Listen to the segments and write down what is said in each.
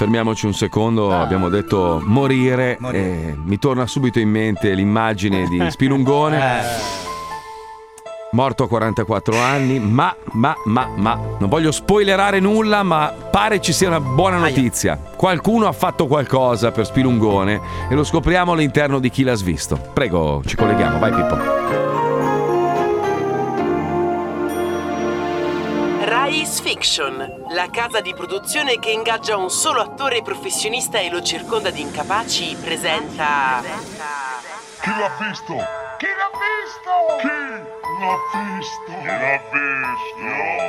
fermiamoci un secondo, abbiamo detto morire, e mi torna subito in mente l'immagine di Spilungone. Morto a 44 anni, ma, ma, ma, ma, non voglio spoilerare nulla, ma pare ci sia una buona notizia. Qualcuno ha fatto qualcosa per Spilungone e lo scopriamo all'interno di chi l'ha svisto. Prego, ci colleghiamo, vai Pippo. Rise Fiction, la casa di produzione che ingaggia un solo attore professionista e lo circonda di incapaci, presenta. Chi l'ha visto? Chi l'ha visto? Chi l'ha visto? Chi l'ha visto?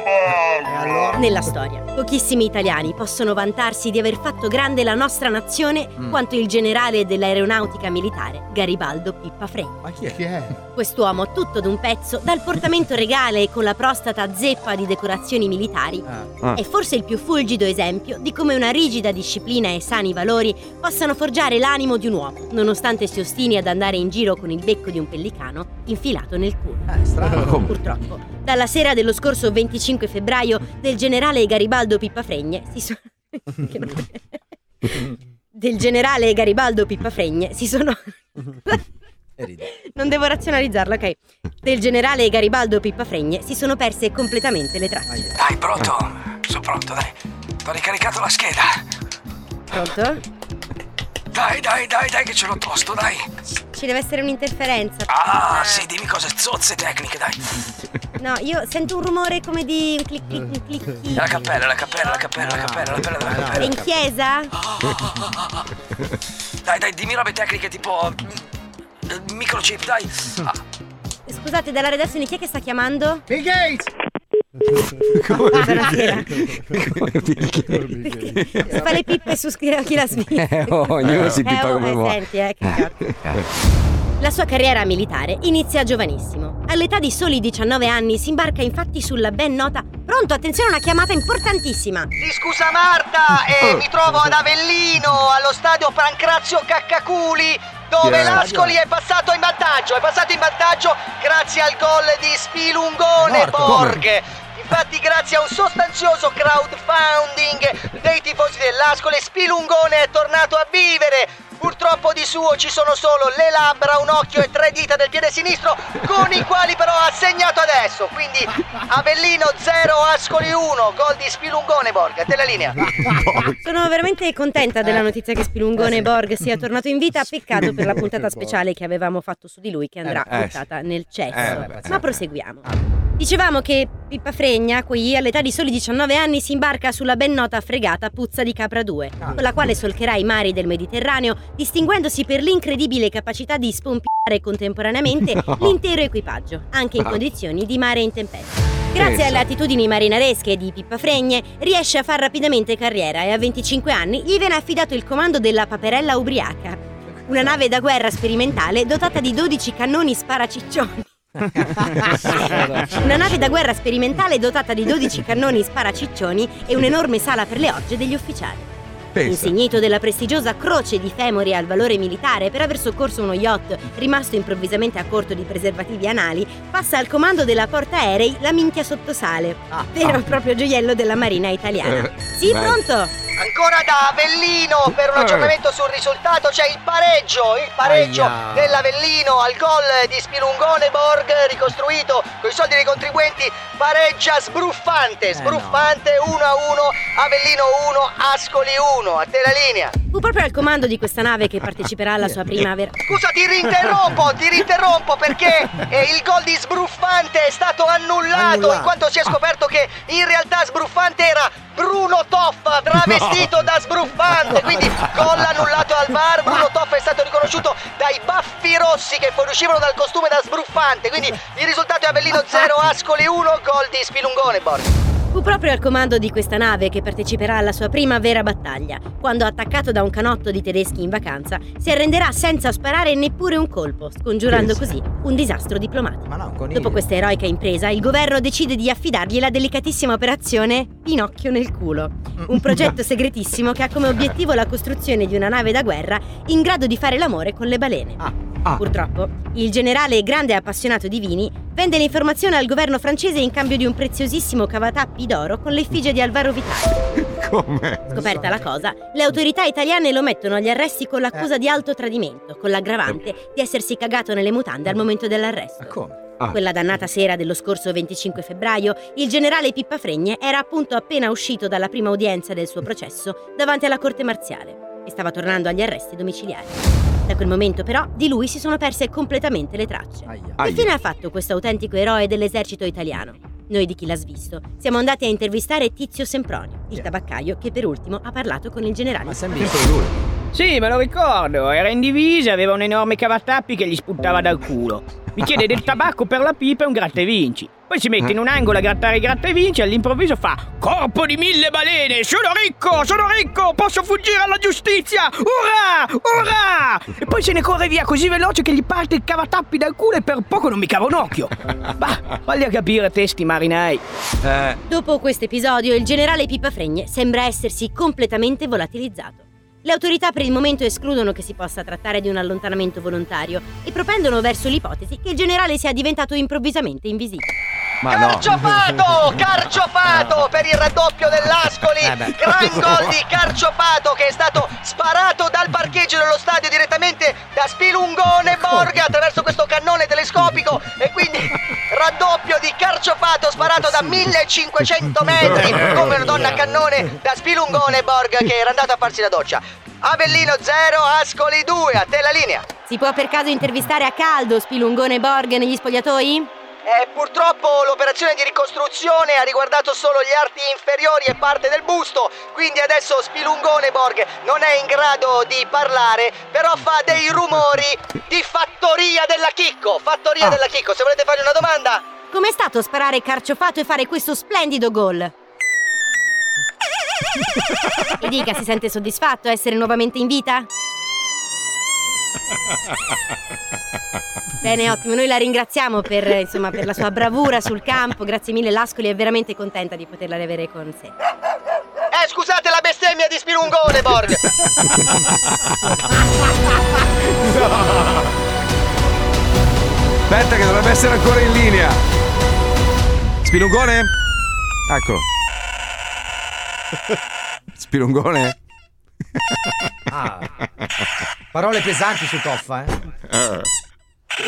Parlo. Nella storia, pochissimi italiani possono vantarsi di aver fatto grande la nostra nazione quanto il generale dell'aeronautica militare Garibaldo Pippa Fregni. Ma chi è? Chi è? Quest'uomo, tutto d'un pezzo, dal portamento regale e con la prostata zeppa di decorazioni militari, Ah. è forse il più fulgido esempio di come una rigida disciplina e sani valori possano forgiare l'animo di un uomo, nonostante si ostini ad andare in giro con il becco di un pellicano infilato nel culo. Eh, strano. Come? Purtroppo, dalla sera dello scorso 25 febbraio del generale Garibaldo Pippafregne si sono... del generale Garibaldo Pippafregne si sono... Non devo razionalizzarlo, ok? Del generale Garibaldo Pippafregne si sono perse completamente le tracce. Dai, pronto? Sono pronto, dai. Ho ricaricato la scheda. Pronto? Dai, dai, dai, dai, che ce l'ho tosto, dai. Ci deve essere un'interferenza. Ah, sì, dimmi cose zozze tecniche, dai. No, io sento un rumore come di un clic clic clic È la cappella, la cappella, la cappella, la cappella, la cappella È cappella. in chiesa? Dai, dai, dimmi robe tecniche tipo... eh, Microchip, dai. Ah, Scusate, dalla redazione chi è che sta chiamando? Bill Gates! Buonasera. Si fa le pippe su chi chi la svita. Eh, oh, ognuno si Eh, pippa oh, come eh, vuole. senti, eh, che cazzo. La sua carriera militare inizia giovanissimo. All'età di soli 19 anni si imbarca infatti sulla ben nota. Pronto, attenzione, una chiamata importantissima. Sì, scusa Marta, eh, mi trovo ad Avellino, allo stadio Pancrazio Caccaculi, dove è? l'Ascoli è passato in vantaggio, è passato in vantaggio grazie al gol di Spilungone Morto. Borg. Infatti grazie a un sostanzioso crowdfunding dei tifosi dell'Ascoli, Spilungone è tornato a vivere. Purtroppo di suo ci sono solo le labbra, un occhio e tre dita del piede sinistro, con i quali però ha segnato adesso. Quindi Avellino 0, Ascoli 1, gol di Spilungone Borg. A te la linea. Sono veramente contenta della notizia che Spilungone Borg sia tornato in vita. Peccato per la puntata speciale che avevamo fatto su di lui, che andrà Eh, eh, buttata nel cesso. Eh, Ma proseguiamo. Dicevamo che Pippa Fregna, qui all'età di soli 19 anni, si imbarca sulla ben nota fregata Puzza di Capra 2, con la quale solcherà i mari del Mediterraneo, distinguendosi per l'incredibile capacità di spompiare contemporaneamente l'intero equipaggio, anche in condizioni di mare in tempesta. Grazie alle attitudini marinaresche di Pippa Fregne, riesce a far rapidamente carriera e a 25 anni gli viene affidato il comando della Paperella Ubriaca, una nave da guerra sperimentale dotata di 12 cannoni sparaciccioni. Una nave da guerra sperimentale dotata di 12 cannoni sparaciccioni e un'enorme sala per le ogge degli ufficiali. Pensa. Insignito della prestigiosa croce di femori al valore militare per aver soccorso uno yacht rimasto improvvisamente a corto di preservativi anali, passa al comando della portaerei la minchia sottosale, vero e proprio gioiello della marina italiana. Eh, Sì, beh. pronto? Ancora da Avellino per un Eh. aggiornamento sul risultato c'è il pareggio, il pareggio Aia. dell'Avellino al gol di Spilungone Borg ricostruito con i soldi dei contribuenti pareggia sbruffante, sbruffante 1 a 1, Avellino 1, Ascoli 1, a te la linea. Fu proprio al comando di questa nave che parteciperà alla sua prima vera... Scusa ti rinterrompo, ti rinterrompo perché eh, il gol di Sbruffante è stato annullato Annullato. in quanto si è scoperto che in realtà Sbruffante era Bruno Toffa travestito da Sbruffante, quindi gol annullato al VAR, Bruno Toffa è stato riconosciuto dai baffi rossi che fuoriuscivano dal costume da Sbruffante, quindi il risultato è Avellino 0, Ascoli 1, gol di Spilungone Borg. Fu proprio al comando di questa nave che parteciperà alla sua prima vera battaglia, quando attaccato da un canotto di tedeschi in vacanza, si arrenderà senza sparare neppure un colpo, scongiurando così un disastro diplomatico. Ma no, con Dopo questa eroica impresa, il governo decide di affidargli la delicatissima operazione Pinocchio nel culo, un progetto segretissimo che ha come obiettivo la costruzione di una nave da guerra in grado di fare l'amore con le balene. Ah. Purtroppo, il generale e grande appassionato di vini vende l'informazione al governo francese in cambio di un preziosissimo cavatappi d'oro con l'effigie di Alvaro Vitale. Come? Scoperta la cosa, le autorità italiane lo mettono agli arresti con l'accusa di alto tradimento, con l'aggravante di essersi cagato nelle mutande al momento dell'arresto. Come? Ah. Quella dannata sera dello scorso 25 febbraio, il generale Pippa Fregne era appunto appena uscito dalla prima udienza del suo processo davanti alla corte marziale e stava tornando agli arresti domiciliari. Da quel momento però di lui si sono perse completamente le tracce. Aia. Che fine ha fatto questo autentico eroe dell'esercito italiano? Noi di chi l'ha svisto siamo andati a intervistare Tizio Sempronio, il tabaccaio che per ultimo ha parlato con il generale. Ma Sempre lui. Sì, me lo ricordo, era in divisa, aveva un enorme cavatappi che gli spuntava dal culo. Mi chiede del tabacco per la pipa e un gratta e vinci. Poi si mette in un angolo a grattare i gratta e vinci e all'improvviso fa Corpo di mille balene, sono ricco, sono ricco, posso fuggire alla giustizia, urrà, urrà! E poi se ne corre via così veloce che gli parte il cavatappi dal culo e per poco non mi cava un occhio. Bah, a capire testi marinai. Eh, Dopo questo episodio, il generale Pippa Fregne sembra essersi completamente volatilizzato. Le autorità per il momento escludono che si possa trattare di un allontanamento volontario e propendono verso l'ipotesi che il generale sia diventato improvvisamente invisibile. Ma no. Carciofato! Carciofato per il raddoppio dell'Ascoli! Eh. Gran gol di Carciofato che è stato sparato dal parcheggio dello stadio direttamente da Spilungone Borg attraverso questo cannone telescopico e quindi raddoppio di Carciofato sparato da 1500 metri come una donna a cannone da Spilungone Borg che era andato a farsi la doccia. Avellino 0, Ascoli 2, a te la linea. Si può per caso intervistare a caldo Spilungone Borg negli spogliatoi? Eh, purtroppo l'operazione di ricostruzione ha riguardato solo gli arti inferiori e parte del busto, quindi adesso Spilungone Borg non è in grado di parlare, però fa dei rumori di fattoria della Chicco, fattoria della Chicco, se volete fargli una domanda. Com'è stato sparare carciofato e fare questo splendido gol? E dica, si sente soddisfatto a essere nuovamente in vita? Bene, ottimo, noi la ringraziamo per, insomma, per la sua bravura sul campo, grazie mille, l'Ascoli è veramente contenta di poterla avere con sé. Eh, scusate la bestemmia di Spilungone Borg. Aspetta che dovrebbe essere ancora in linea. Spilungone? Eccolo. Spilungone? Ah. Parole pesanti su Toffa, eh.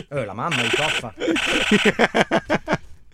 Eh, la mamma di Toffa.